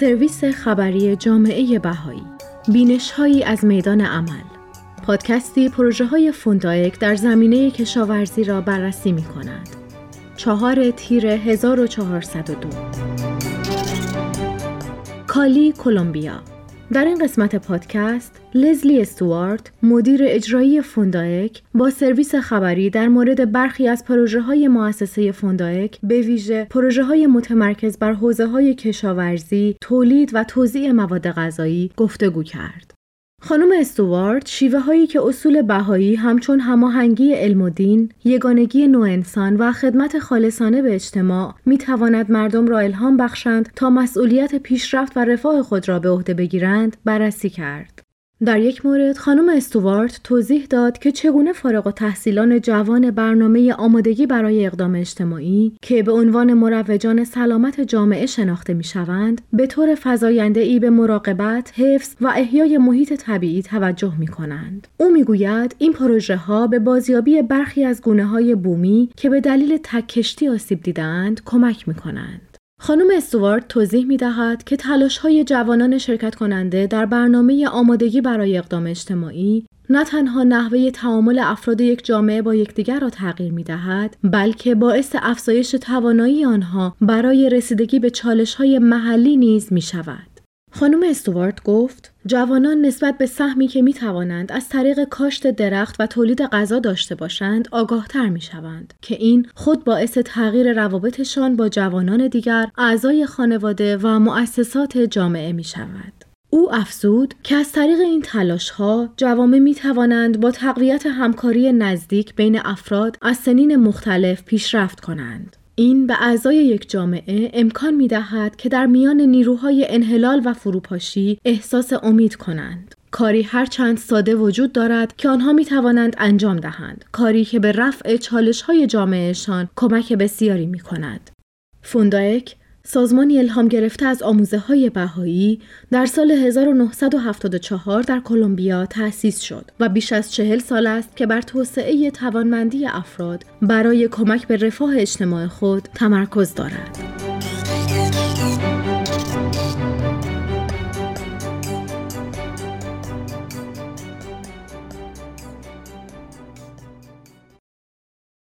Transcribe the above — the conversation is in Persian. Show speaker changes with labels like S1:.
S1: سرویس خبری جامعه بهایی. بینش هایی از میدان عمل. پادکستی پروژه های فوندایک در زمینه کشاورزی را بررسی می کند چهار تیر 1402 کالی کلمبیا. در این قسمت پادکست لزلی استوارت مدیر اجرایی فوندایک با سرویس خبری در مورد برخی از پروژه های مؤسسه فوندایک به ویژه پروژه های متمرکز بر حوزه های کشاورزی، تولید و توزیع مواد غذایی گفتگو کرد. خانم استوارد شیوه هایی که اصول بهایی همچون هماهنگی علم و دین، یگانگی نوع انسان و خدمت خالصانه به اجتماع می تواند مردم را الهام بخشند تا مسئولیت پیشرفت و رفاه خود را به عهده بگیرند بررسی کرد. در یک مورد خانم استوارت توضیح داد که چگونه فارغ و تحصیلان جوان برنامه آمادگی برای اقدام اجتماعی که به عنوان مروجان سلامت جامعه شناخته می شوند به طور فضاینده ای به مراقبت، حفظ و احیای محیط طبیعی توجه می کنند. او می گوید این پروژه ها به بازیابی برخی از گونه های بومی که به دلیل تک کشتی آسیب دیدند کمک می کنند. خانم استوارد توضیح می دهد که تلاش های جوانان شرکت کننده در برنامه آمادگی برای اقدام اجتماعی نه تنها نحوه تعامل افراد یک جامعه با یکدیگر را تغییر می دهد بلکه باعث افزایش توانایی آنها برای رسیدگی به چالش های محلی نیز می شود. خانم استوارت گفت جوانان نسبت به سهمی که می توانند از طریق کاشت درخت و تولید غذا داشته باشند آگاهتر می شوند که این خود باعث تغییر روابطشان با جوانان دیگر اعضای خانواده و مؤسسات جامعه می شود. او افزود که از طریق این تلاش ها جوامع می توانند با تقویت همکاری نزدیک بین افراد از سنین مختلف پیشرفت کنند. این به اعضای یک جامعه امکان می دهد که در میان نیروهای انحلال و فروپاشی احساس امید کنند. کاری هرچند ساده وجود دارد که آنها می توانند انجام دهند. کاری که به رفع چالش های جامعهشان کمک بسیاری می کند. فوندایک سازمانی الهام گرفته از آموزه های بهایی در سال 1974 در کلمبیا تأسیس شد و بیش از چهل سال است که بر توسعه توانمندی افراد برای کمک به رفاه اجتماع خود تمرکز دارد.